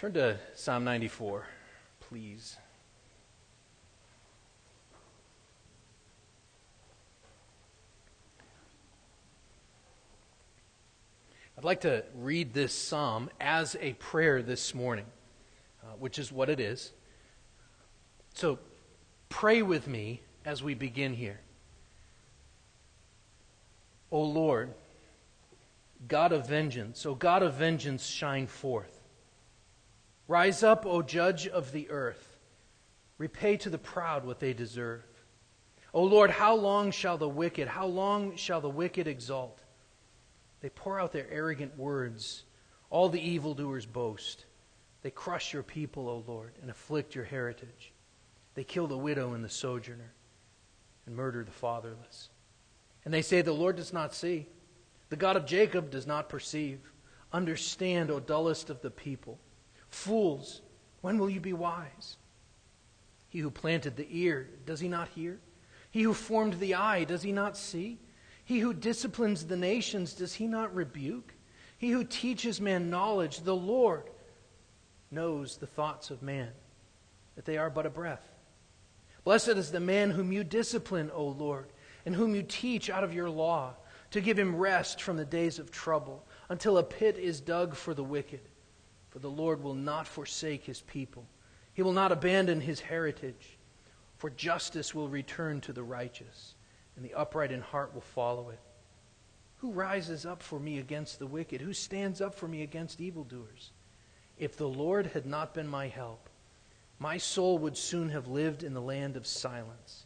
Turn to Psalm 94, please. I'd like to read this psalm as a prayer this morning, uh, which is what it is. So pray with me as we begin here. O Lord, God of vengeance, O God of vengeance, shine forth. Rise up, O judge of the earth. Repay to the proud what they deserve. O Lord, how long shall the wicked, how long shall the wicked exalt? They pour out their arrogant words. All the evildoers boast. They crush your people, O Lord, and afflict your heritage. They kill the widow and the sojourner and murder the fatherless. And they say, The Lord does not see. The God of Jacob does not perceive. Understand, O dullest of the people. Fools, when will you be wise? He who planted the ear, does he not hear? He who formed the eye, does he not see? He who disciplines the nations, does he not rebuke? He who teaches man knowledge, the Lord, knows the thoughts of man, that they are but a breath. Blessed is the man whom you discipline, O Lord, and whom you teach out of your law, to give him rest from the days of trouble, until a pit is dug for the wicked. For the Lord will not forsake his people, he will not abandon his heritage, for justice will return to the righteous and the upright in heart will follow it. Who rises up for me against the wicked? Who stands up for me against evildoers? If the Lord had not been my help, my soul would soon have lived in the land of silence.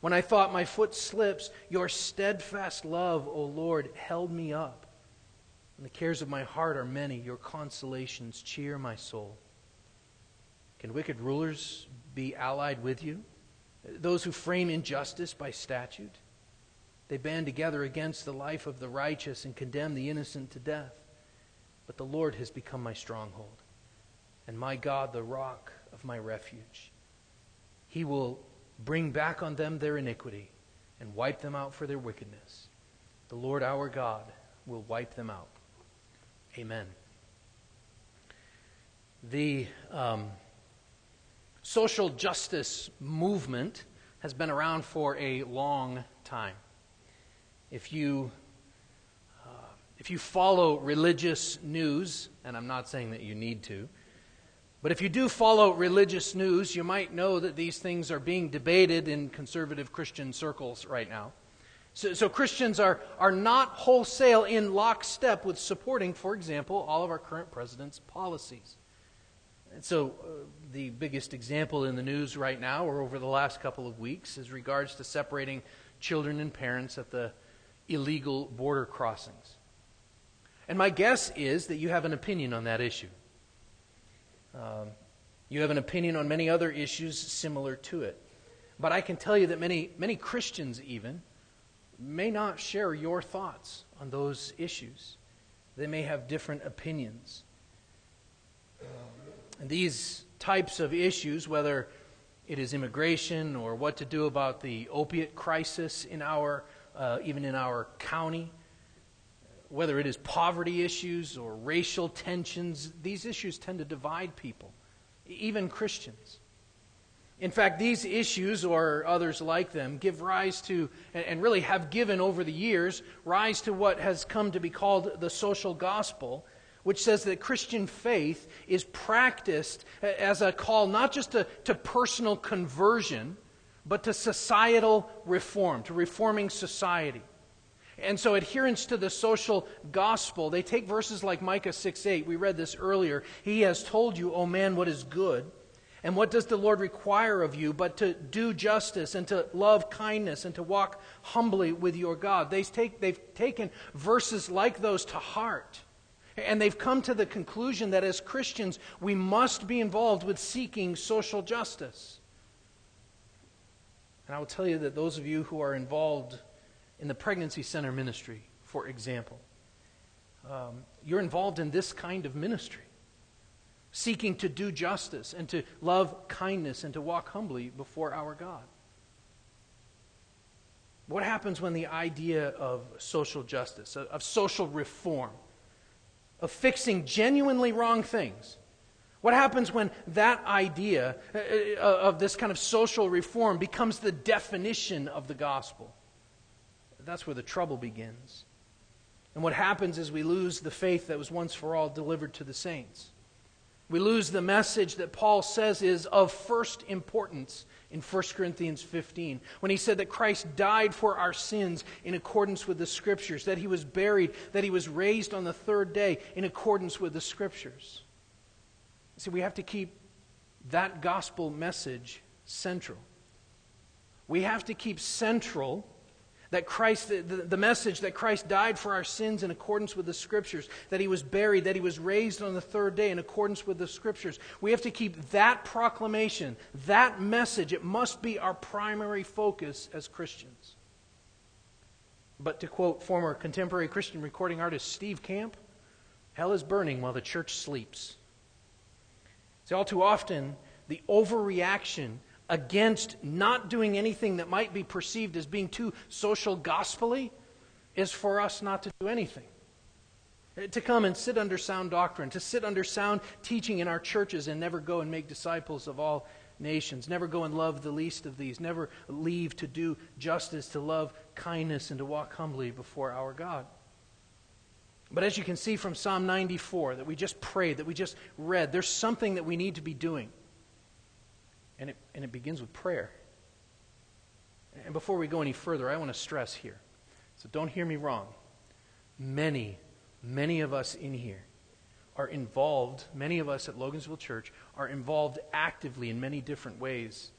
When I thought my foot slips, your steadfast love, O Lord, held me up. And the cares of my heart are many. Your consolations cheer my soul. Can wicked rulers be allied with you? Those who frame injustice by statute? They band together against the life of the righteous and condemn the innocent to death. But the Lord has become my stronghold, and my God, the rock of my refuge. He will bring back on them their iniquity and wipe them out for their wickedness. The Lord our God will wipe them out. Amen. The um, social justice movement has been around for a long time if you uh, if you follow religious news, and I'm not saying that you need to, but if you do follow religious news, you might know that these things are being debated in conservative Christian circles right now. So, so, Christians are, are not wholesale in lockstep with supporting, for example, all of our current president's policies. And so, uh, the biggest example in the news right now, or over the last couple of weeks, is regards to separating children and parents at the illegal border crossings. And my guess is that you have an opinion on that issue. Um, you have an opinion on many other issues similar to it. But I can tell you that many, many Christians, even, may not share your thoughts on those issues. They may have different opinions. Um, and these types of issues, whether it is immigration or what to do about the opiate crisis in our uh, even in our county, whether it is poverty issues or racial tensions, these issues tend to divide people, even Christians. In fact, these issues, or others like them, give rise to, and really have given over the years, rise to what has come to be called the social gospel, which says that Christian faith is practiced as a call not just to, to personal conversion, but to societal reform, to reforming society. And so, adherents to the social gospel, they take verses like Micah 6 8. We read this earlier. He has told you, O man, what is good. And what does the Lord require of you but to do justice and to love kindness and to walk humbly with your God? They take, they've taken verses like those to heart. And they've come to the conclusion that as Christians, we must be involved with seeking social justice. And I will tell you that those of you who are involved in the pregnancy center ministry, for example, um, you're involved in this kind of ministry, seeking to do justice and to love kindness and to walk humbly before our God. What happens when the idea of social justice, of social reform, of fixing genuinely wrong things, What happens when that idea uh, uh, of this kind of social reform becomes the definition of the gospel? That's where the trouble begins. And what happens is we lose the faith that was once for all delivered to the saints. We lose the message that Paul says is of first importance in 1 Corinthians 15, when he said that Christ died for our sins in accordance with the Scriptures, that he was buried, that he was raised on the third day in accordance with the Scriptures. See, we have to keep that gospel message central. We have to keep central that Christ, the, the, message that Christ died for our sins in accordance with the Scriptures, that He was buried, that He was raised on the third day in accordance with the Scriptures. We have to keep that proclamation, that message, it must be our primary focus as Christians. But to quote former contemporary Christian recording artist Steve Camp, hell is burning while the church sleeps. See, all too often, the overreaction against not doing anything that might be perceived as being too social gospelly is for us not to do anything. Eh, to come and sit under sound doctrine, to sit under sound teaching in our churches and never go and make disciples of all nations, never go and love the least of these, never leave to do justice, to love kindness, and to walk humbly before our God. But as you can see from Psalm 94 that we just prayed, that we just read, there's something that we need to be doing. And it, and it begins with prayer. And before we go any further, I want to stress here. So don't hear me wrong. Many, many of us in here are involved, many of us at Logansville Church are involved actively in many different ways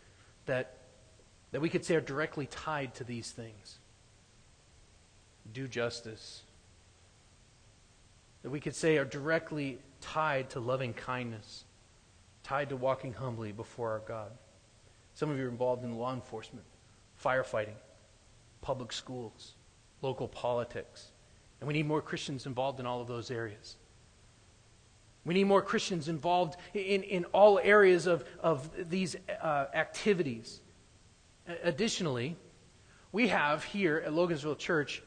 that, that we could say are directly tied to these things. Do justice. That we could say are directly tied to loving kindness tied to walking humbly before our God. Some of you are involved in law enforcement, firefighting, public schools, local politics. And we need more Christians involved in all of those areas. We need more Christians involved in, in all areas of, of these uh, activities. Additionally, we have here at Logansville Church,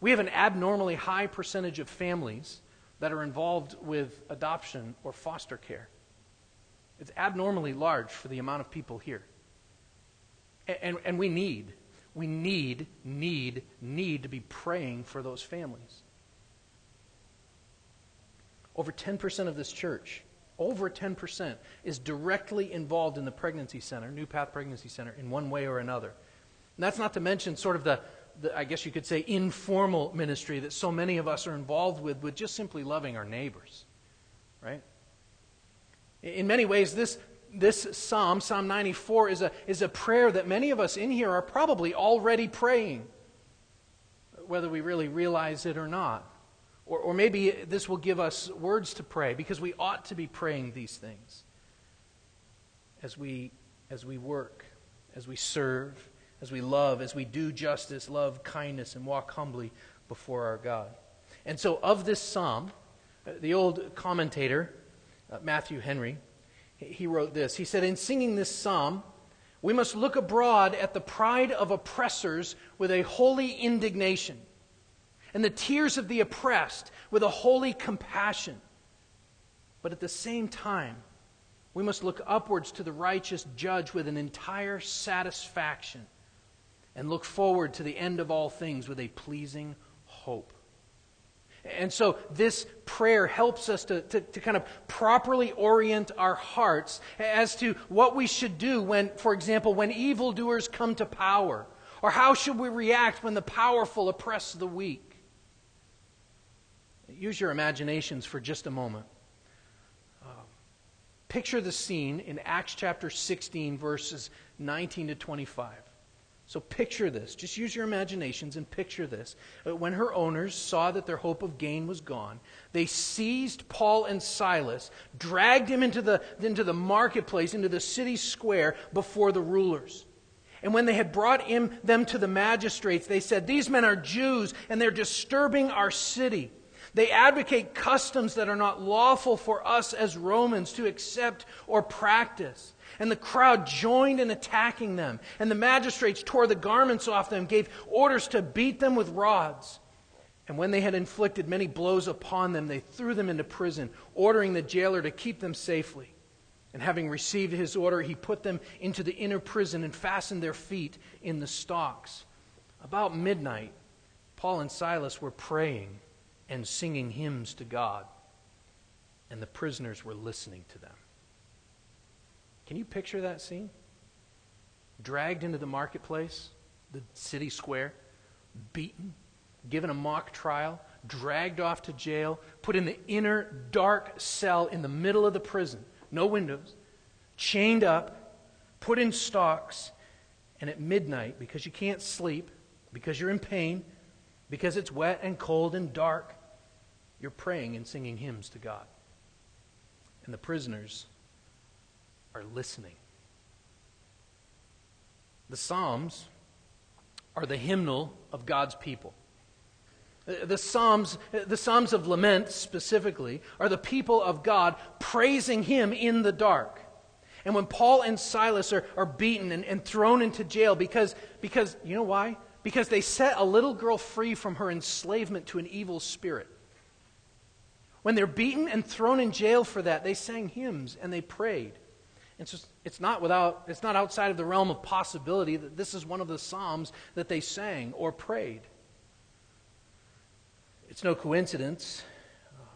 we have an abnormally high percentage of families that are involved with adoption or foster care. It's abnormally large for the amount of people here. And, and, and, we need, we need, need, need to be praying for those families. Over 10% of this church, over 10%, is directly involved in the pregnancy center, New Path Pregnancy Center, in one way or another. And that's not to mention sort of the, the, I guess you could say, informal ministry that so many of us are involved with, with just simply loving our neighbors, right? In many ways, this, this psalm, Psalm 94, is a, is a prayer that many of us in here are probably already praying, whether we really realize it or not. Or, or maybe this will give us words to pray because we ought to be praying these things as we, as we work, as we serve, as we love, as we do justice, love, kindness, and walk humbly before our God. And so, of this psalm, uh, the old commentator, uh, Matthew Henry, he wrote this. He said, In singing this psalm, we must look abroad at the pride of oppressors with a holy indignation, and the tears of the oppressed with a holy compassion. But at the same time, we must look upwards to the righteous judge with an entire satisfaction and look forward to the end of all things with a pleasing hope. And so this prayer helps us to, to, to, kind of properly orient our hearts as to what we should do when, for example, when evildoers come to power, or how should we react when the powerful oppress the weak. Use your imaginations for just a moment. Uh, picture the scene in Acts chapter 16, verses 19 to 25. So picture this. Just use your imaginations and picture this. Uh, when her owners saw that their hope of gain was gone, they seized Paul and Silas, dragged him into the, into the marketplace, into the city square before the rulers. And when they had brought him, them to the magistrates, they said, These men are Jews, and they're disturbing our city. They advocate customs that are not lawful for us as Romans to accept or practice. And the crowd joined in attacking them. And the magistrates tore the garments off them, gave orders to beat them with rods. And when they had inflicted many blows upon them, they threw them into prison, ordering the jailer to keep them safely. And having received his order, he put them into the inner prison and fastened their feet in the stocks. About midnight, Paul and Silas were praying and singing hymns to God, and the prisoners were listening to them. Can you picture that scene? Dragged into the marketplace, the city square, beaten, given a mock trial, dragged off to jail, put in the inner dark cell in the middle of the prison no windows, chained up, put in stocks, and at midnight, because you can't sleep, because you're in pain, because it's wet and cold and dark, you're praying and singing hymns to God. And the prisoners are listening. The Psalms are the hymnal of God's people. The Psalms, the Psalms of Lament specifically, are the people of God praising Him in the dark. And when Paul and Silas are, are beaten and, and thrown into jail because, because, you know why? Because they set a little girl free from her enslavement to an evil spirit. When they're beaten and thrown in jail for that, they sang hymns and they prayed. And so it's not without it's not outside of the realm of possibility that this is one of the psalms that they sang or prayed. It's no coincidence um,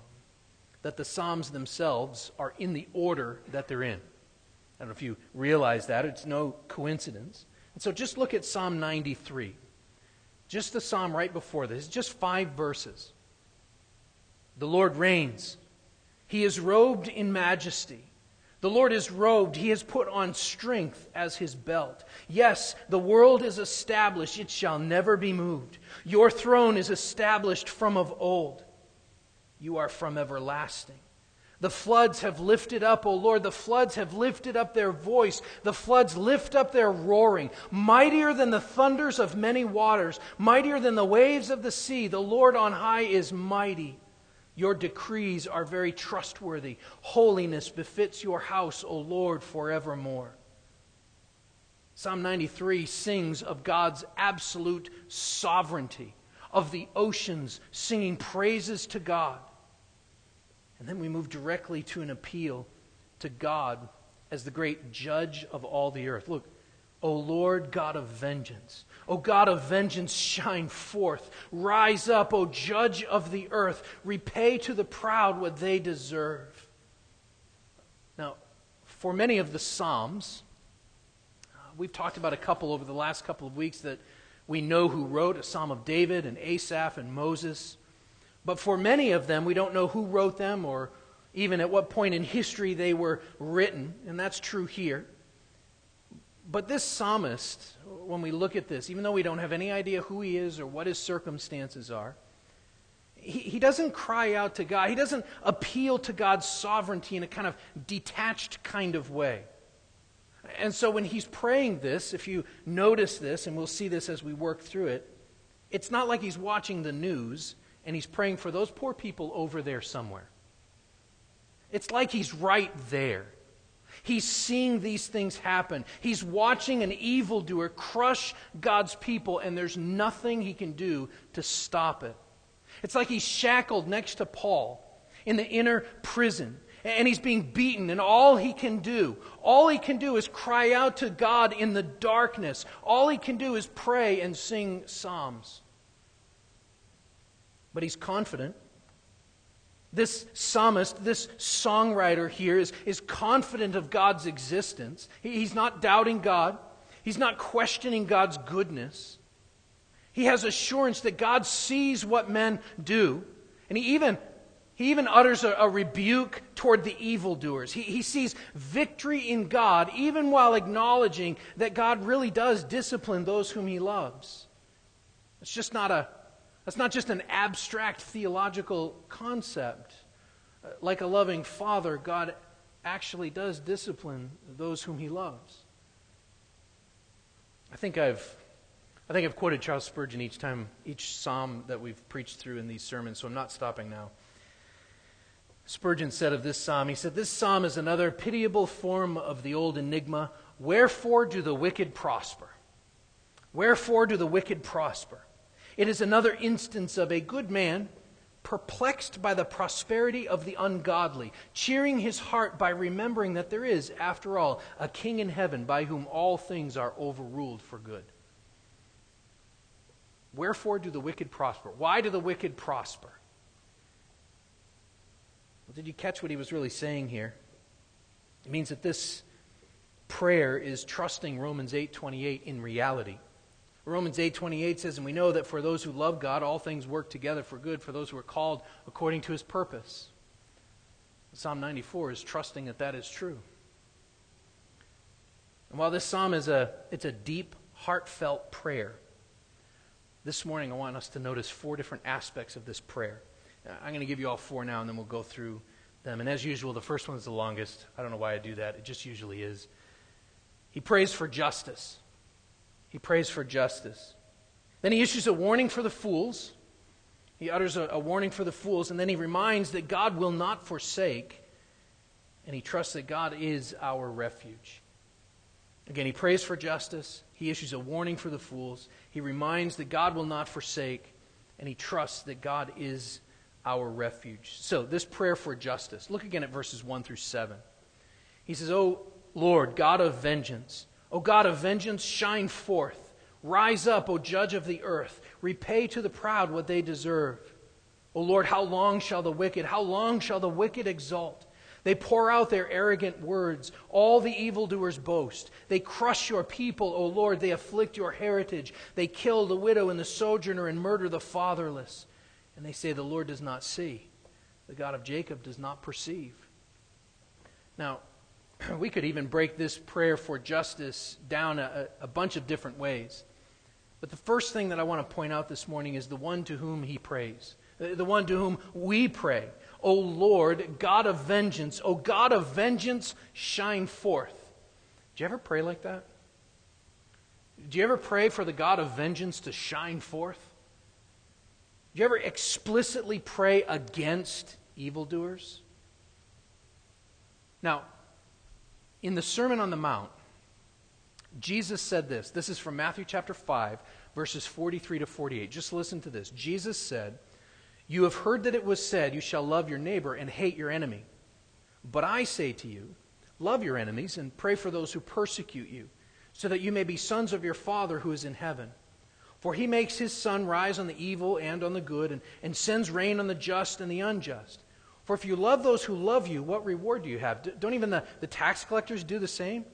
that the Psalms themselves are in the order that they're in. I don't know if you realize that. It's no coincidence. And so just look at Psalm 93. Just the psalm right before this, just five verses. The Lord reigns. He is robed in majesty. The Lord is robed. He has put on strength as his belt. Yes, the world is established. It shall never be moved. Your throne is established from of old. You are from everlasting. The floods have lifted up, O Lord. The floods have lifted up their voice. The floods lift up their roaring. Mightier than the thunders of many waters, mightier than the waves of the sea, the Lord on high is mighty. Your decrees are very trustworthy. Holiness befits your house, O Lord, forevermore. Psalm 93 sings of God's absolute sovereignty, of the oceans singing praises to God. And then we move directly to an appeal to God as the great judge of all the earth. Look, O Lord God of vengeance, O God of vengeance, shine forth. Rise up, O judge of the earth. Repay to the proud what they deserve. Now, for many of the Psalms, uh, we've talked about a couple over the last couple of weeks that we know who wrote a Psalm of David and Asaph and Moses. But for many of them, we don't know who wrote them or even at what point in history they were written. And that's true here. But this psalmist, when we look at this, even though we don't have any idea who he is or what his circumstances are, he, he doesn't cry out to God. He doesn't appeal to God's sovereignty in a kind of detached kind of way. And so when he's praying this, if you notice this, and we'll see this as we work through it, it's not like he's watching the news and he's praying for those poor people over there somewhere. It's like he's right there. He's seeing these things happen. He's watching an evildoer crush God's people, and there's nothing he can do to stop it. It's like he's shackled next to Paul in the inner prison, and he's being beaten, and all he can do, all he can do is cry out to God in the darkness. All he can do is pray and sing psalms. But he's confident this psalmist, this songwriter here, is, is confident of God's existence. He, he's not doubting God, he's not questioning God's goodness. He has assurance that God sees what men do, and he even, he even utters a, a rebuke toward the evildoers. He, he sees victory in God, even while acknowledging that God really does discipline those whom he loves. It's just not a that's not just an abstract theological concept. Uh, like a loving father, God actually does discipline those whom he loves. I think I've I think I've quoted Charles Spurgeon each time each psalm that we've preached through in these sermons, so I'm not stopping now. Spurgeon said of this psalm, he said, This psalm is another pitiable form of the old enigma. Wherefore do the wicked prosper? Wherefore do the wicked prosper? It is another instance of a good man perplexed by the prosperity of the ungodly, cheering his heart by remembering that there is, after all, a king in heaven by whom all things are overruled for good. Wherefore do the wicked prosper? Why do the wicked prosper? Well, did you catch what he was really saying here? It means that this prayer is trusting Romans 8:28 in reality. Romans 8:28 says, "And we know that for those who love God, all things work together for good for those who are called according to his purpose." Psalm 94 is trusting that that is true. And while this psalm is a it's a deep, heartfelt prayer, this morning I want us to notice four different aspects of this prayer. Uh, I'm going to give you all four now and then we'll go through them. And as usual, the first one is the longest. I don't know why I do that. It just usually is. He prays for justice. He prays for justice. Then he issues a warning for the fools. He utters a, a, warning for the fools, and then he reminds that God will not forsake, and he trusts that God is our refuge. Again, he prays for justice. He issues a warning for the fools. He reminds that God will not forsake, and he trusts that God is our refuge. So, this prayer for justice. Look again at verses 1 through 7. He says, O Lord, God of vengeance, O God of vengeance, shine forth. Rise up, O judge of the earth. Repay to the proud what they deserve. O Lord, how long shall the wicked, how long shall the wicked exult? They pour out their arrogant words. All the evildoers boast. They crush your people, O Lord. They afflict your heritage. They kill the widow and the sojourner and murder the fatherless. And they say, The Lord does not see. The God of Jacob does not perceive. Now, we could even break this prayer for justice down a, a, bunch of different ways. But the first thing that I want to point out this morning is the one to whom he prays, uh, the one to whom we pray. O Lord, God of vengeance, O God of vengeance, shine forth. Do you ever pray like that? Do you ever pray for the God of vengeance to shine forth? Do you ever explicitly pray against evildoers? Now, in the Sermon on the Mount, Jesus said this. This is from Matthew chapter 5, verses 43 to 48. Just listen to this. Jesus said, You have heard that it was said, You shall love your neighbor and hate your enemy. But I say to you, Love your enemies and pray for those who persecute you, so that you may be sons of your Father who is in heaven. For he makes his sun rise on the evil and on the good, and, and sends rain on the just and the unjust. For if you love those who love you, what reward do you have? Don't even the, the tax collectors do the same?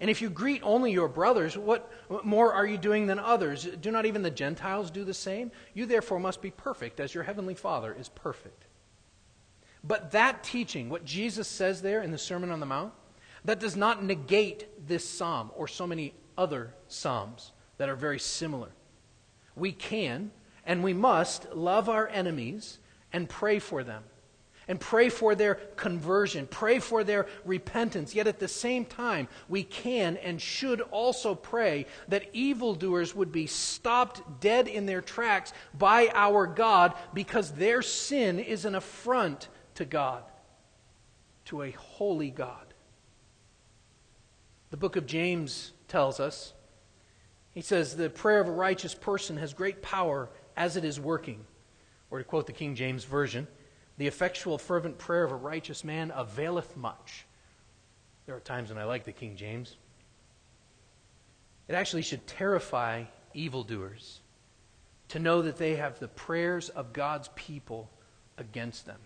And if you greet only your brothers, what more are you doing than others? Do not even the Gentiles do the same? You therefore must be perfect, as your heavenly Father is perfect. But that teaching, what Jesus says there in the Sermon on the Mount, that does not negate this psalm or so many other psalms that are very similar. We can and we must love our enemies and pray for them and pray for their conversion, pray for their repentance. Yet at the same time, we can and should also pray that evildoers would be stopped dead in their tracks by our God because their sin is an affront to God, to a holy God. The book of James tells us, he says, the prayer of a righteous person has great power as it is working. Or to quote the King James Version, the effectual, fervent prayer of a righteous man availeth much. There are times when I like the King James. It actually should terrify evildoers to know that they have the prayers of God's people against them.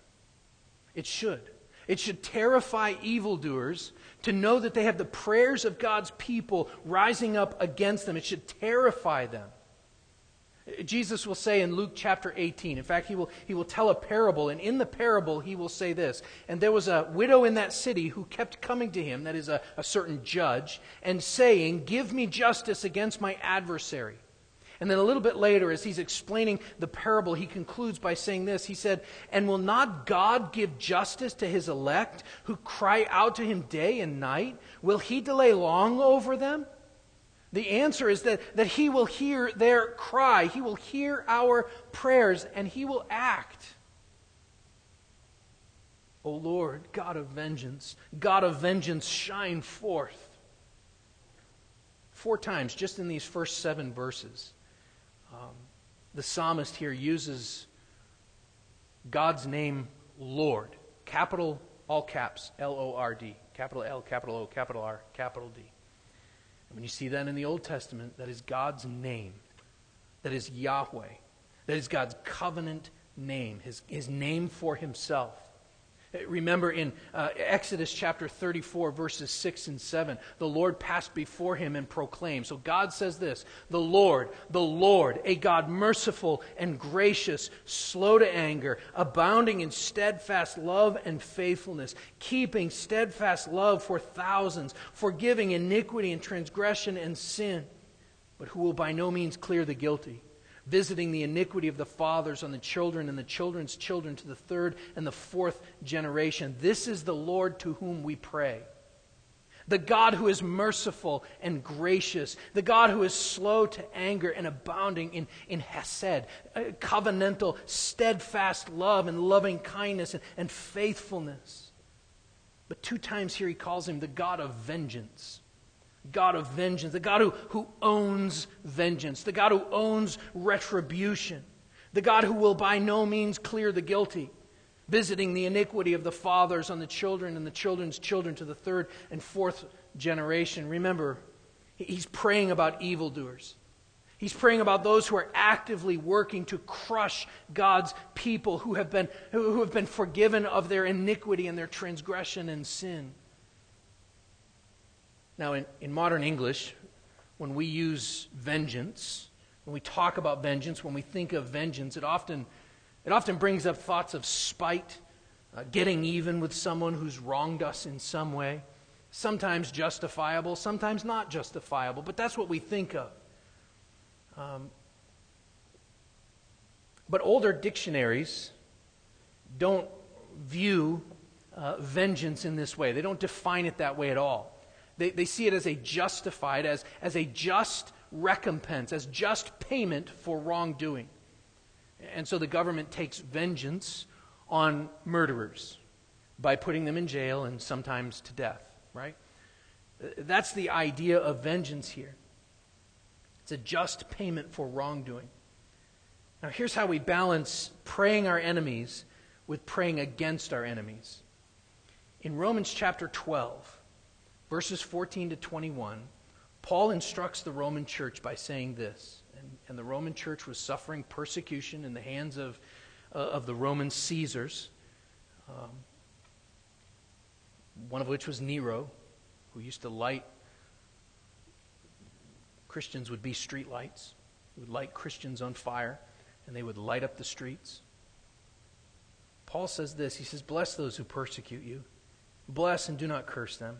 It should. It should terrify evildoers to know that they have the prayers of God's people rising up against them. It should terrify them. Jesus will say in Luke chapter 18, in fact, he will, he will tell a parable, and in the parable, he will say this And there was a widow in that city who kept coming to him, that is, a, a certain judge, and saying, Give me justice against my adversary. And then a little bit later, as he's explaining the parable, he concludes by saying this He said, And will not God give justice to his elect who cry out to him day and night? Will he delay long over them? The answer is that, that He will hear their cry, He will hear our prayers, and He will act. O Lord, God of vengeance, God of vengeance, shine forth. Four times, just in these first seven verses, um, the psalmist here uses God's name, Lord. Capital, all caps, L O R D. Capital L, capital O, capital R, capital D. And when you see that in the Old Testament, that is God's name. That is Yahweh. That is God's covenant name, his, his name for himself. Remember in uh, Exodus chapter 34, verses 6 and 7, the Lord passed before him and proclaimed. So God says this The Lord, the Lord, a God merciful and gracious, slow to anger, abounding in steadfast love and faithfulness, keeping steadfast love for thousands, forgiving iniquity and transgression and sin, but who will by no means clear the guilty visiting the iniquity of the fathers on the children and the children's children to the third and the fourth generation. This is the Lord to whom we pray. The God who is merciful and gracious, the God who is slow to anger and abounding in, in hesed, covenantal, steadfast love and loving kindness and, and faithfulness. But two times here he calls him the God of vengeance. God of vengeance, the God who, who owns vengeance, the God who owns retribution, the God who will by no means clear the guilty, visiting the iniquity of the fathers on the children and the children's children to the third and fourth generation. Remember, he's praying about evildoers. He's praying about those who are actively working to crush God's people who have been, who have been forgiven of their iniquity and their transgression and sin. Now, in, in modern English, when we use vengeance, when we talk about vengeance, when we think of vengeance, it often, it often brings up thoughts of spite, uh, getting even with someone who's wronged us in some way. Sometimes justifiable, sometimes not justifiable, but that's what we think of. Um, but older dictionaries don't view uh, vengeance in this way, they don't define it that way at all. They, they see it as a justified, as, as a just recompense, as just payment for wrongdoing. And so the government takes vengeance on murderers by putting them in jail and sometimes to death, right? That's the idea of vengeance here. It's a just payment for wrongdoing. Now, here's how we balance praying our enemies with praying against our enemies. In Romans chapter 12, verses 14 to 21, Paul instructs the Roman church by saying this. And, and the Roman church was suffering persecution in the hands of, uh, of the Roman Caesars, um, one of which was Nero, who used to light. Christians would be street lights. Would light Christians on fire, and they would light up the streets. Paul says this He says, Bless those who persecute you, bless and do not curse them.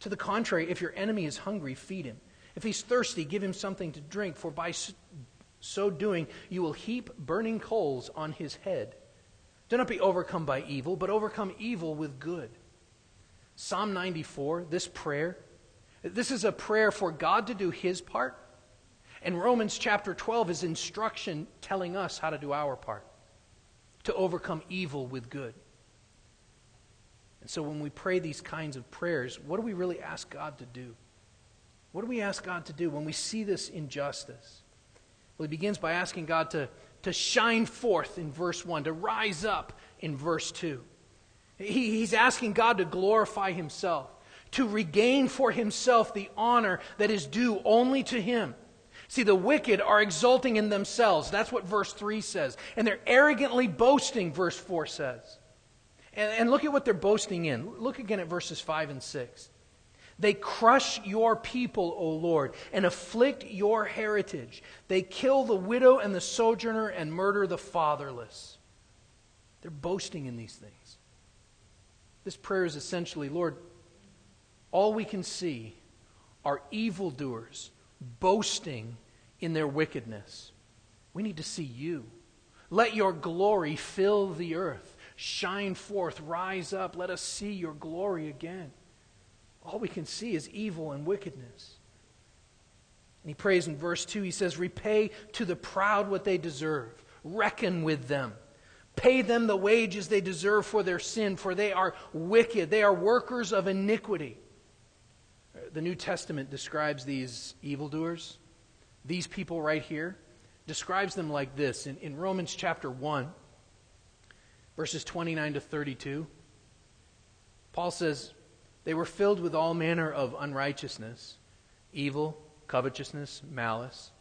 To the contrary, if your enemy is hungry, feed him. If he's thirsty, give him something to drink, for by so doing, you will heap burning coals on his head. Do not be overcome by evil, but overcome evil with good. Psalm 94, this prayer, this is a prayer for God to do his part. And Romans chapter 12 is instruction telling us how to do our part to overcome evil with good. And so when we pray these kinds of prayers, what do we really ask God to do? What do we ask God to do when we see this injustice? Well, he begins by asking God to, to shine forth in verse 1, to rise up in verse 2. He, he's asking God to glorify himself, to regain for himself the honor that is due only to him. See, the wicked are exulting in themselves. That's what verse 3 says. And they're arrogantly boasting, verse 4 says. And, and look at what they're boasting in. Look again at verses 5 and 6. They crush your people, O Lord, and afflict your heritage. They kill the widow and the sojourner and murder the fatherless. They're boasting in these things. This prayer is essentially Lord, all we can see are evildoers boasting in their wickedness. We need to see you. Let your glory fill the earth. Shine forth, rise up, let us see your glory again. All we can see is evil and wickedness. And he prays in verse 2, he says, Repay to the proud what they deserve, reckon with them. Pay them the wages they deserve for their sin, for they are wicked. They are workers of iniquity. The New Testament describes these evildoers, these people right here, describes them like this. In, in Romans chapter 1, verses 29 to 32, Paul says, They were filled with all manner of unrighteousness, evil, covetousness, malice.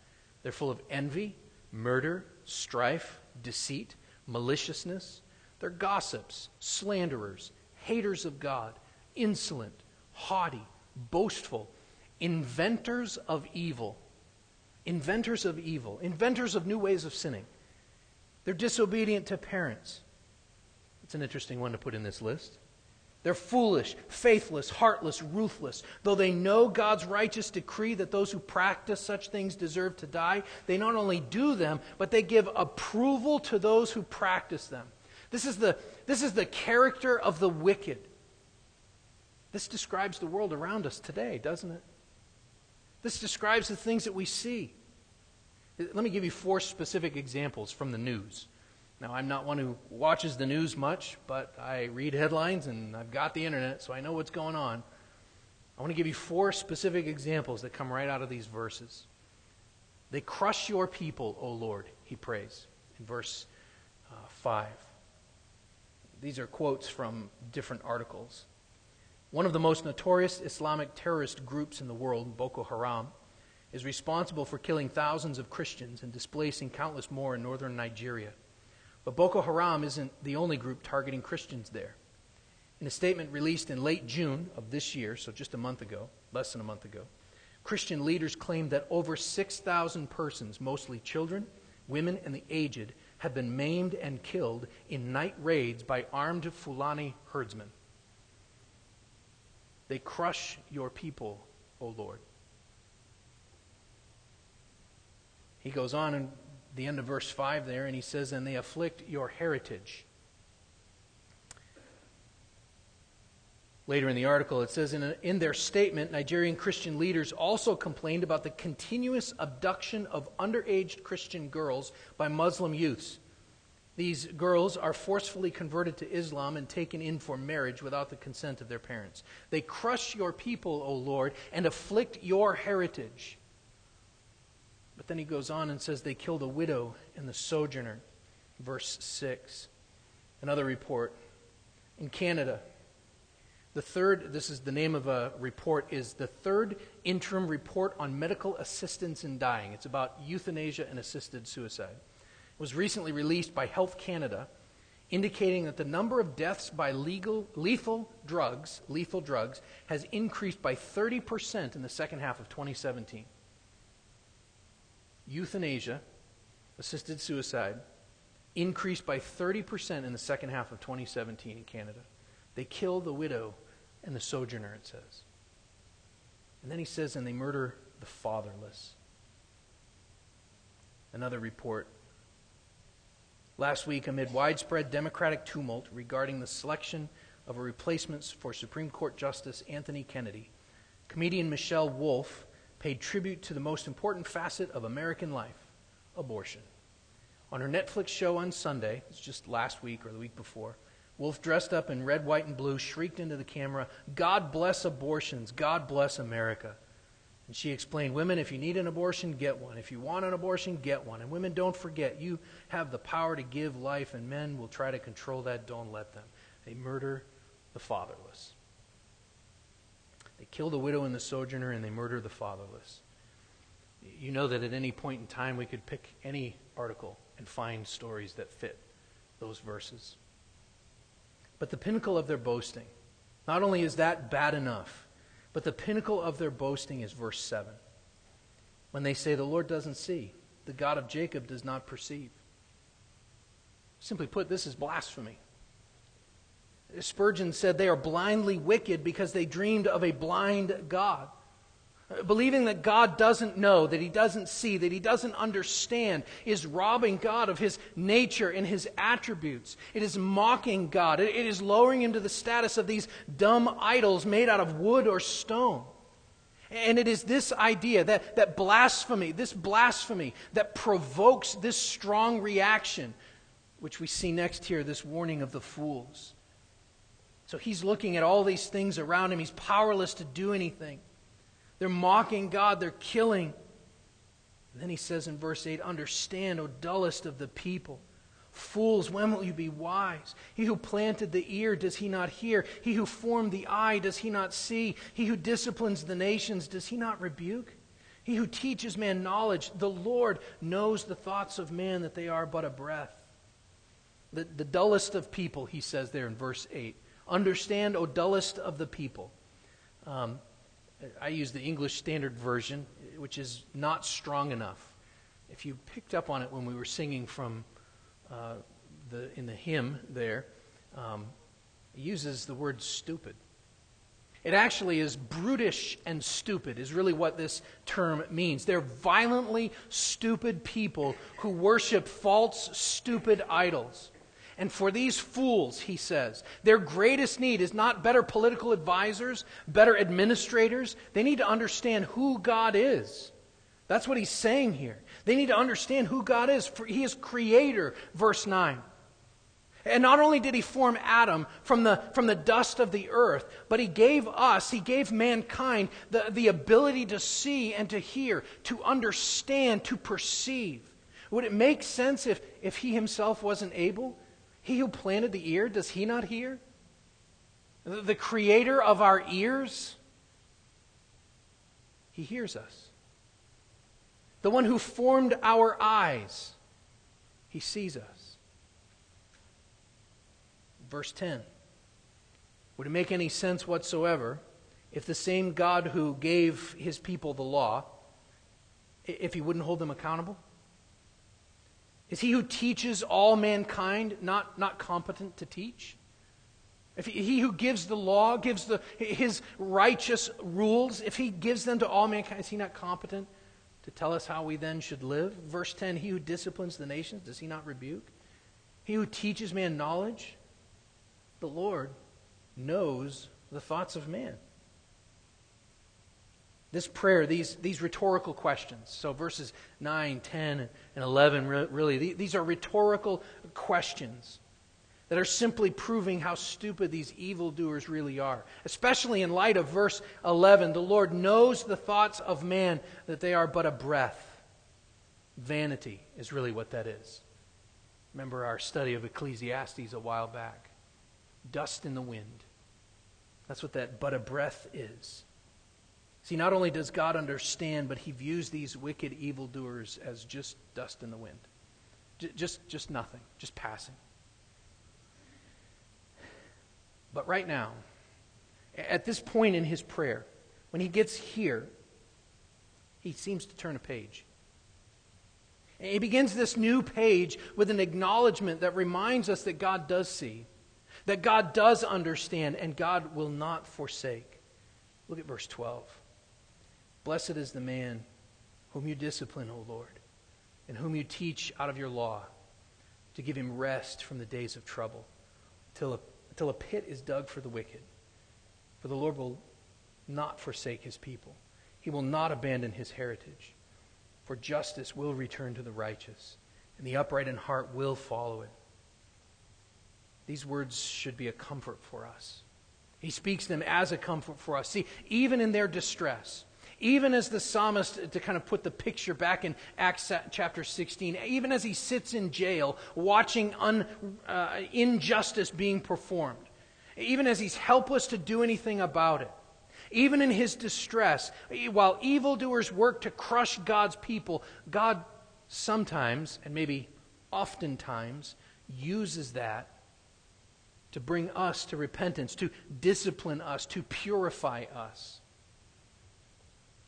They're full of envy, murder, strife, deceit maliciousness. They're gossips, slanderers, haters of God, insolent, haughty, boastful, inventors of evil. Inventors of evil, inventors of new ways of sinning. They're disobedient to parents. It's an interesting one to put in this list. They're foolish, faithless, heartless, ruthless. Though they know God's righteous decree that those who practice such things deserve to die, they not only do them, but they give approval to those who practice them. This is the, this is the character of the wicked. This describes the world around us today, doesn't it? This describes the things that we see. Let me give you four specific examples from the news. Now, I'm not one who watches the news much, but I read headlines and I've got the internet, so I know what's going on. I want to give you four specific examples that come right out of these verses. They crush your people, O Lord, he prays in verse uh, 5. These are quotes from different articles. One of the most notorious Islamic terrorist groups in the world, Boko Haram, is responsible for killing thousands of Christians and displacing countless more in northern Nigeria. But Boko Haram isn't the only group targeting Christians there. In a statement released in late June of this year, so just a month ago, less than a month ago, Christian leaders claimed that over 6,000 persons, mostly children, women, and the aged, have been maimed and killed in night raids by armed Fulani herdsmen. They crush your people, O Lord. He goes on and the end of verse 5 there, and he says, And they afflict your heritage. Later in the article, it says, in, a, in their statement, Nigerian Christian leaders also complained about the continuous abduction of underage Christian girls by Muslim youths. These girls are forcefully converted to Islam and taken in for marriage without the consent of their parents. They crush your people, O Lord, and afflict your heritage. But then he goes on and says they killed a widow and the sojourner. Verse 6. Another report. In Canada, the third, this is the name of a report, is the third interim report on medical assistance in dying. It's about euthanasia and assisted suicide. It was recently released by Health Canada, indicating that the number of deaths by legal, lethal drugs, lethal drugs, has increased by 30% in the second half of 2017 euthanasia, assisted suicide, increased by 30% in the second half of 2017 in Canada. They kill the widow and the sojourner, it says. And then he says, and they murder the fatherless. Another report. Last week, amid widespread Democratic tumult regarding the selection of a replacement for Supreme Court Justice Anthony Kennedy, comedian Michelle Wolf paid tribute to the most important facet of American life abortion. On her Netflix show on Sunday, it's just last week or the week before, Wolf, dressed up in red, white, and blue, shrieked into the camera, God bless abortions, God bless America. And she explained, Women, if you need an abortion, get one. If you want an abortion, get one. And women, don't forget, you have the power to give life, and men will try to control that. Don't let them. They murder the fatherless. They kill the widow and the sojourner, and they murder the fatherless. You know that at any point in time we could pick any article and find stories that fit those verses. But the pinnacle of their boasting, not only is that bad enough, but the pinnacle of their boasting is verse 7. When they say, The Lord doesn't see, the God of Jacob does not perceive. Simply put, this is blasphemy. Spurgeon said they are blindly wicked because they dreamed of a blind God. Believing that God doesn't know, that he doesn't see, that he doesn't understand is robbing God of his nature and his attributes. It is mocking God. It is lowering him to the status of these dumb idols made out of wood or stone. And it is this idea, that, that blasphemy, this blasphemy, that provokes this strong reaction, which we see next here, this warning of the fools. So he's looking at all these things around him. He's powerless to do anything. They're mocking God, they're killing. And then he says in verse 8 Understand, O dullest of the people. Fools, when will you be wise? He who planted the ear, does he not hear? He who formed the eye, does he not see? He who disciplines the nations, does he not rebuke? He who teaches man knowledge, the Lord knows the thoughts of man that they are but a breath. The, the dullest of people, he says there in verse 8. Understand, O dullest of the people. Um, I use the English Standard Version, which is not strong enough. If you picked up on it when we were singing from uh, the, in the hymn there, um, uses the word stupid. It actually is brutish and stupid, is really what this term means. They're violently stupid people who worship false, stupid idols. And for these fools, he says, their greatest need is not better political advisors, better administrators. They need to understand who God is. That's what he's saying here. They need to understand who God is. For he is creator, verse 9. And not only did he form Adam from the, from the dust of the earth, but he gave us, he gave mankind the, the ability to see and to hear, to understand, to perceive. Would it make sense if, if he himself wasn't able? He who planted the ear, does he not hear? The creator of our ears, he hears us. The one who formed our eyes, he sees us. Verse 10 Would it make any sense whatsoever if the same God who gave his people the law, if he wouldn't hold them accountable? Is he who teaches all mankind not, not competent to teach? If he, who gives the law, gives the, his righteous rules, if he gives them to all mankind, is he not competent to tell us how we then should live? Verse 10 He who disciplines the nations, does he not rebuke? He who teaches man knowledge, the Lord knows the thoughts of man. This prayer, these, these rhetorical questions. So, verses 9, 10, and 11, really, these are rhetorical questions that are simply proving how stupid these evildoers really are. Especially in light of verse 11 the Lord knows the thoughts of man, that they are but a breath. Vanity is really what that is. Remember our study of Ecclesiastes a while back. Dust in the wind. That's what that but a breath is. See, not only does God understand, but he views these wicked evildoers as just dust in the wind. J- just, just nothing, just passing. But right now, at this point in his prayer, when he gets here, he seems to turn a page. He begins this new page with an acknowledgement that reminds us that God does see, that God does understand, and God will not forsake. Look at verse 12. Blessed is the man whom you discipline, O Lord, and whom you teach out of your law to give him rest from the days of trouble, till a, until a pit is dug for the wicked. For the Lord will not forsake his people, he will not abandon his heritage. For justice will return to the righteous, and the upright in heart will follow it. These words should be a comfort for us. He speaks them as a comfort for us. See, even in their distress, even as the psalmist, to kind of put the picture back in Acts chapter 16, even as he sits in jail watching un, uh, injustice being performed, even as he's helpless to do anything about it, even in his distress, while evildoers work to crush God's people, God sometimes, and maybe oftentimes, uses that to bring us to repentance, to discipline us, to purify us.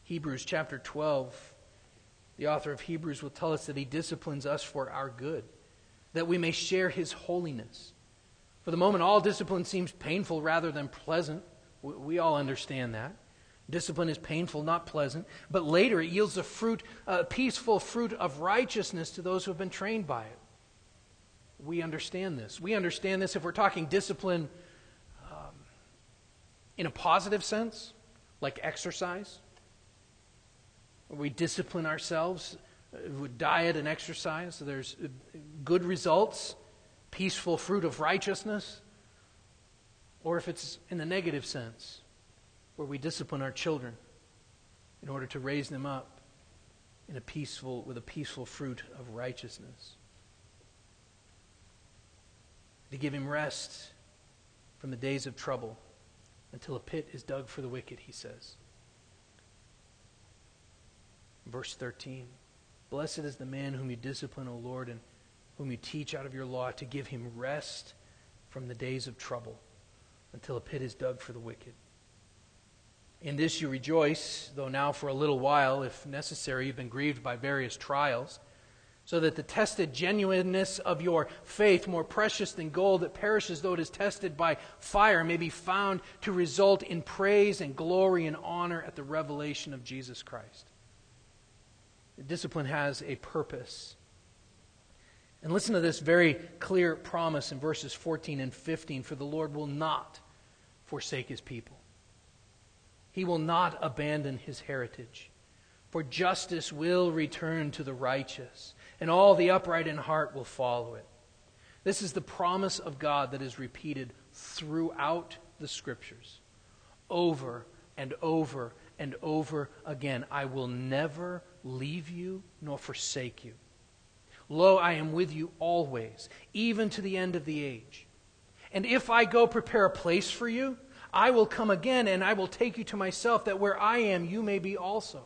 Hebrews chapter 12, the author of Hebrews will tell us that he disciplines us for our good, that we may share his holiness. For the moment, all discipline seems painful rather than pleasant. We all understand that. Discipline is painful, not pleasant, but later it yields a fruit, a peaceful fruit of righteousness to those who have been trained by it. We understand this. We understand this if we're talking discipline um, in a positive sense, like exercise. We discipline ourselves uh, with diet and exercise. So there's uh, good results, peaceful fruit of righteousness. Or if it's in the negative sense, where we discipline our children in order to raise them up in a peaceful, with a peaceful fruit of righteousness. To give him rest from the days of trouble until a pit is dug for the wicked, he says. Verse 13 Blessed is the man whom you discipline, O Lord, and whom you teach out of your law to give him rest from the days of trouble until a pit is dug for the wicked. In this you rejoice, though now for a little while, if necessary, you've been grieved by various trials, so that the tested genuineness of your faith, more precious than gold that perishes though it is tested by fire, may be found to result in praise and glory and honor at the revelation of Jesus Christ. Discipline has a purpose. And listen to this very clear promise in verses 14 and 15 For the Lord will not forsake his people. He will not abandon his heritage. For justice will return to the righteous, and all the upright in heart will follow it. This is the promise of God that is repeated throughout the Scriptures, over and over and over again. I will never leave you nor forsake you. Lo, I am with you always, even to the end of the age. And if I go prepare a place for you, I will come again and I will take you to myself, that where I am, you may be also.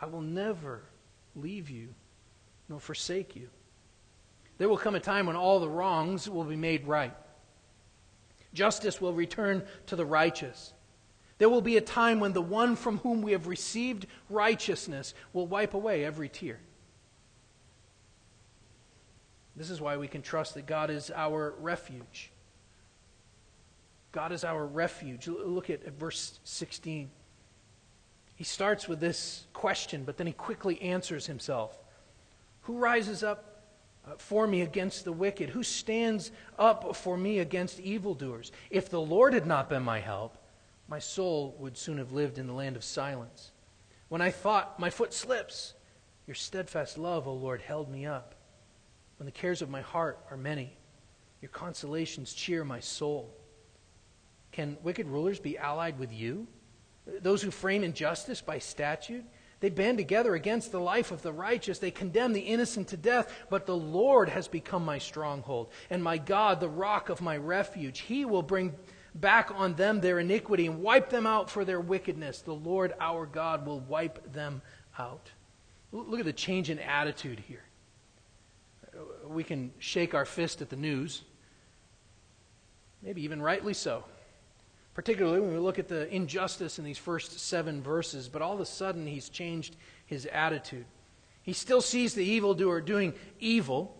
I will never leave you nor forsake you. There will come a time when all the wrongs will be made right. Justice will return to the righteous. There will be a time when the one from whom we have received righteousness will wipe away every tear. This is why we can trust that God is our refuge. God is our refuge. Look at, verse 16. He starts with this question, but then he quickly answers himself Who rises up uh, for me against the wicked? Who stands up for me against evildoers? If the Lord had not been my help, my soul would soon have lived in the land of silence. When I thought, my foot slips, your steadfast love, O Lord, held me up. When the cares of my heart are many, your consolations cheer my soul. Can wicked rulers be allied with you? Those who frame injustice by statute? They band together against the life of the righteous. They condemn the innocent to death. But the Lord has become my stronghold, and my God, the rock of my refuge. He will bring back on them their iniquity and wipe them out for their wickedness. The Lord our God will wipe them out. Look at the change in attitude here we can shake our fist at the news, maybe even rightly so. Particularly when we look at the injustice in these first seven verses, but all of a sudden he's changed his attitude. He still sees the evildoer doing evil,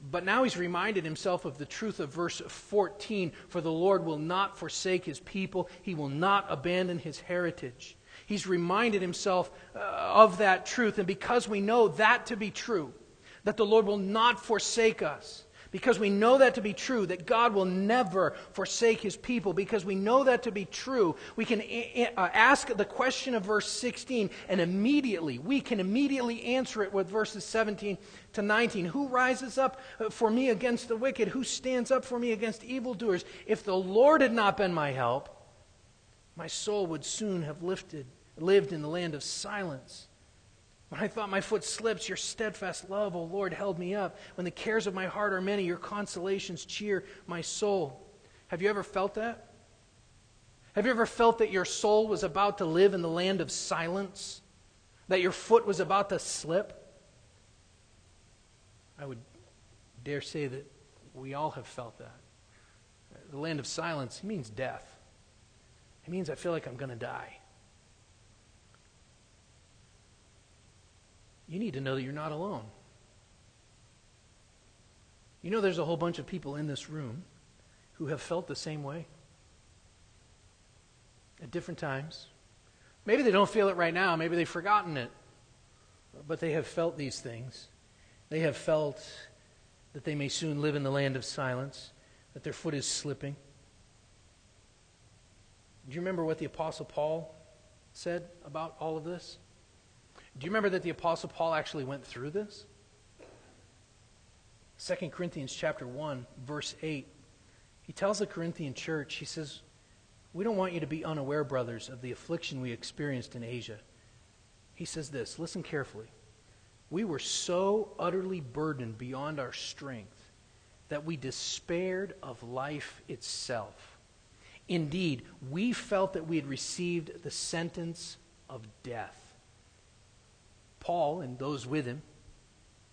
but now he's reminded himself of the truth of verse 14 For the Lord will not forsake his people, he will not abandon his heritage. He's reminded himself uh, of that truth, and because we know that to be true, that the Lord will not forsake us. Because we know that to be true, that God will never forsake his people, because we know that to be true, we can uh, ask the question of verse 16, and immediately, we can immediately answer it with verses 17 to 19. Who rises up uh, for me against the wicked? Who stands up for me against evildoers? If the Lord had not been my help, my soul would soon have lifted, lived in the land of silence. When I thought my foot slips, your steadfast love, O Lord, held me up. When the cares of my heart are many, your consolations cheer my soul. Have you ever felt that? Have you ever felt that your soul was about to live in the land of silence? That your foot was about to slip? I would dare say that we all have felt that. The land of silence means death. It means I feel like I'm going to die. You need to know that you're not alone. You know, there's a whole bunch of people in this room who have felt the same way at different times. Maybe they don't feel it right now, maybe they've forgotten it, but they have felt these things. They have felt that they may soon live in the land of silence, that their foot is slipping. Do you remember what the Apostle Paul said about all of this? Do you remember that the Apostle Paul actually went through this? 2 Corinthians chapter 1, verse 8. He tells the Corinthian church, he says, We don't want you to be unaware, brothers, of the affliction we experienced in Asia. He says this, listen carefully. We were so utterly burdened beyond our strength that we despaired of life itself. Indeed, we felt that we had received the sentence of death. Paul and those with him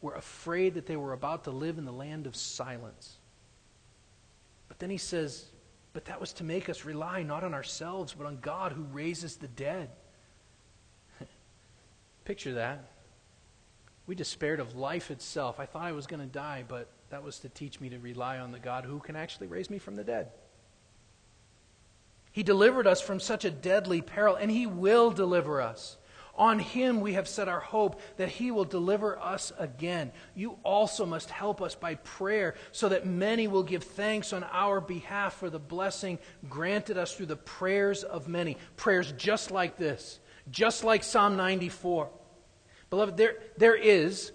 were afraid that they were about to live in the land of silence. But then he says, But that was to make us rely not on ourselves, but on God who raises the dead. Picture that. We despaired of life itself. I thought I was going to die, but that was to teach me to rely on the God who can actually raise me from the dead. He delivered us from such a deadly peril, and He will deliver us. On him we have set our hope that he will deliver us again. You also must help us by prayer so that many will give thanks on our behalf for the blessing granted us through the prayers of many. Prayers just like this, just like Psalm 94. Beloved, there, there is,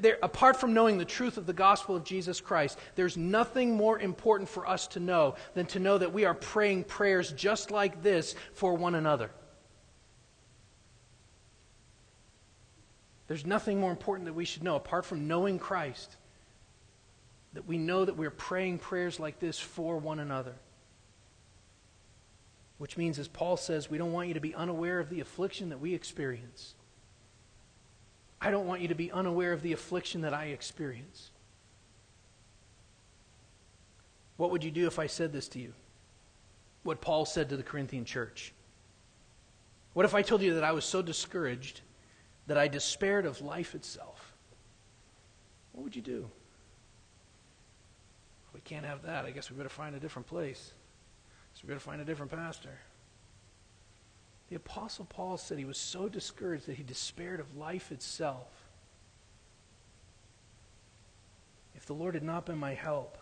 there, apart from knowing the truth of the gospel of Jesus Christ, there's nothing more important for us to know than to know that we are praying prayers just like this for one another. There's nothing more important that we should know apart from knowing Christ. That we know that we're praying prayers like this for one another. Which means, as Paul says, we don't want you to be unaware of the affliction that we experience. I don't want you to be unaware of the affliction that I experience. What would you do if I said this to you? What Paul said to the Corinthian church? What if I told you that I was so discouraged that I despaired of life itself, what would you do? We can't have that. I guess we better find a different place. So we better find a different pastor. The Apostle Paul said he was so discouraged that he despaired of life itself. If the Lord had not been my help,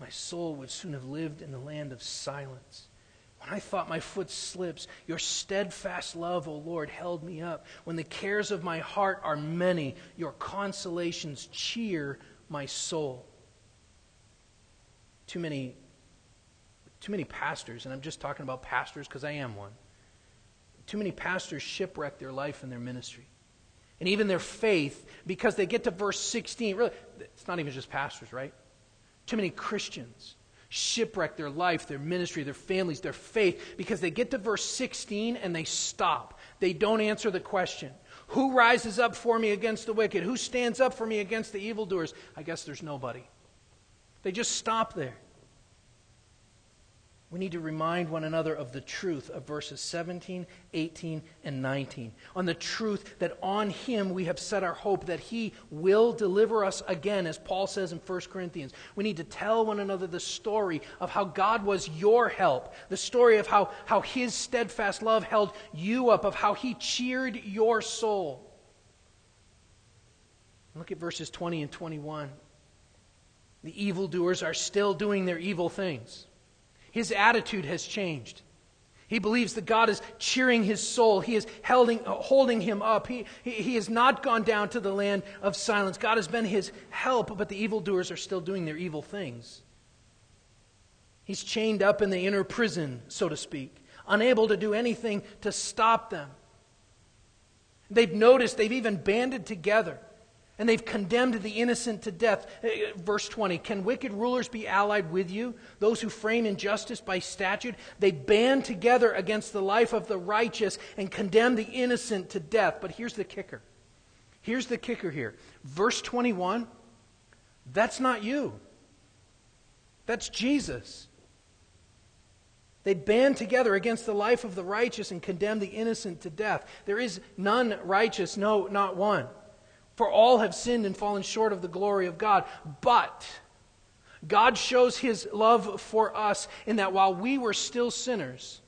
my soul would soon have lived in the land of silence. When I thought my foot slips, your steadfast love, O Lord, held me up. When the cares of my heart are many, your consolations cheer my soul. Too many, too many pastors, and I'm just talking about pastors because I am one. Too many pastors shipwreck their life and their ministry. And even their faith because they get to verse 16. Really, it's not even just pastors, right? Too many Christians shipwreck their life, their ministry, their families, their faith, because they get to verse 16 and they stop. They don't answer the question Who rises up for me against the wicked? Who stands up for me against the evildoers? I guess there's nobody. They just stop there. We need to remind one another of the truth of verses 17, 18, and 19. On the truth that on Him we have set our hope that He will deliver us again, as Paul says in 1 Corinthians. We need to tell one another the story of how God was your help, the story of how, how His steadfast love held you up, of how He cheered your soul. Look at verses 20 and 21. The evildoers are still doing their evil things. His attitude has changed. He believes that God is cheering his soul. He is holding, holding him up. He, he, he, has not gone down to the land of silence. God has been his help, but the evildoers are still doing their evil things. He's chained up in the inner prison, so to speak, unable to do anything to stop them. They've noticed, they've even banded together And they've condemned the innocent to death. Uh, verse 20 Can wicked rulers be allied with you? Those who frame injustice by statute? They band together against the life of the righteous and condemn the innocent to death. But here's the kicker. Here's the kicker here. Verse 21 that's not you, that's Jesus. They band together against the life of the righteous and condemn the innocent to death. There is none righteous, no, not one. For all have sinned and fallen short of the glory of God. But God shows his love for us in that while we were still sinners,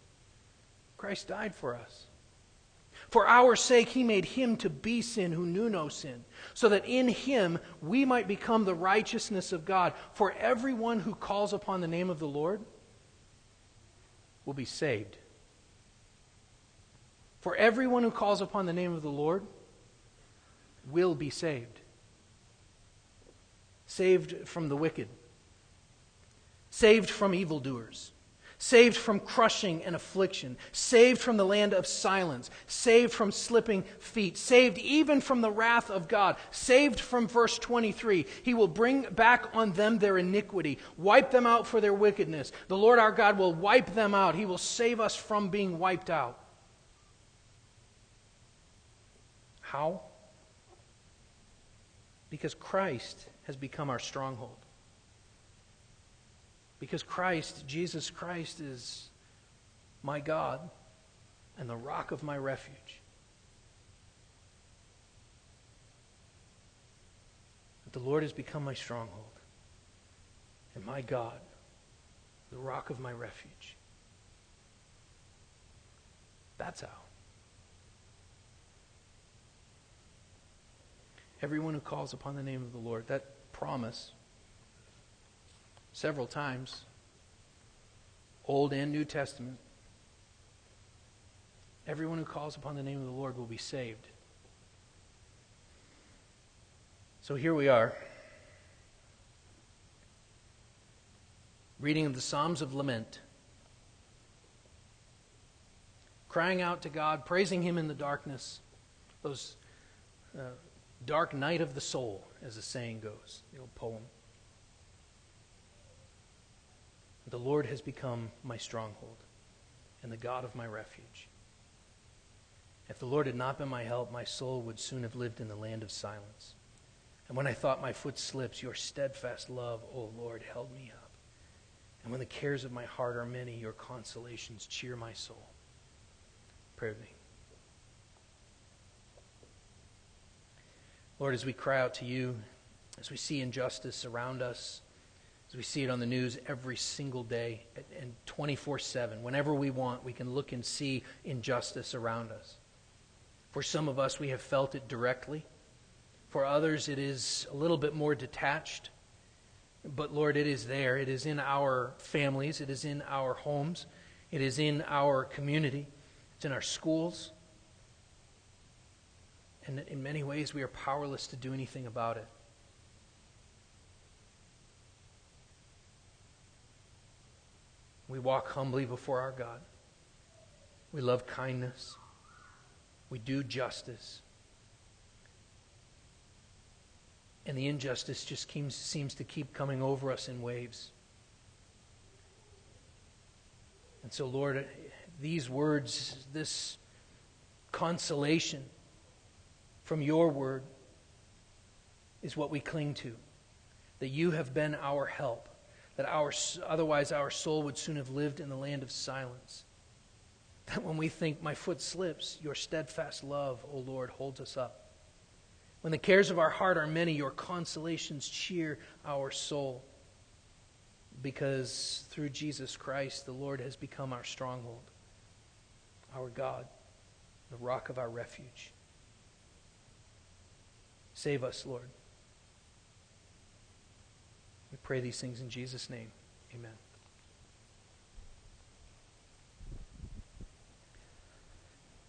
Christ died for us. For our sake, he made him to be sin who knew no sin, so that in him we might become the righteousness of God. For everyone who calls upon the name of the Lord will be saved. For everyone who calls upon the name of the Lord will be saved. Saved from the wicked, saved from evildoers, saved from crushing and affliction, saved from the land of silence, saved from slipping feet, saved even from the wrath of God, saved from verse 23. He will bring back on them their iniquity, wipe them out for their wickedness. The Lord our God will wipe them out. He will save us from being wiped out. How? Because Christ has become our stronghold. Because Christ, Jesus Christ, is my God and the rock of my refuge. The Lord has become my stronghold and my God, the rock of my refuge. That's how. Everyone who calls upon the name of the Lord. That promise, several times, Old and New Testament. Everyone who calls upon the name of the Lord will be saved. So here we are. Reading of the Psalms of Lament. Crying out to God, praising Him in the darkness. Those uh, Dark night of the soul, as the saying goes, the old poem. The Lord has become my stronghold and the God of my refuge. If the Lord had not been my help, my soul would soon have lived in the land of silence. And when I thought my foot slips, your steadfast love, O Lord, held me up. And when the cares of my heart are many, your consolations cheer my soul. Pray with me. Lord, as we cry out to you, as we see injustice around us, as we see it on the news every single day and 24 7, whenever we want, we can look and see injustice around us. For some of us, we have felt it directly. For others, it is a little bit more detached. But Lord, it is there. It is in our families, it is in our homes, it is in our community, it's in our schools. And in many ways, we are powerless to do anything about it. We walk humbly before our God. We love kindness. We do justice. And the injustice just seems to keep coming over us in waves. And so, Lord, these words, this consolation, from your word is what we cling to. That you have been our help, that our, otherwise our soul would soon have lived in the land of silence. That when we think my foot slips, your steadfast love, O Lord, holds us up. When the cares of our heart are many, your consolations cheer our soul. Because through Jesus Christ, the Lord has become our stronghold, our God, the rock of our refuge. Save us, Lord. We pray these things in Jesus' name. Amen.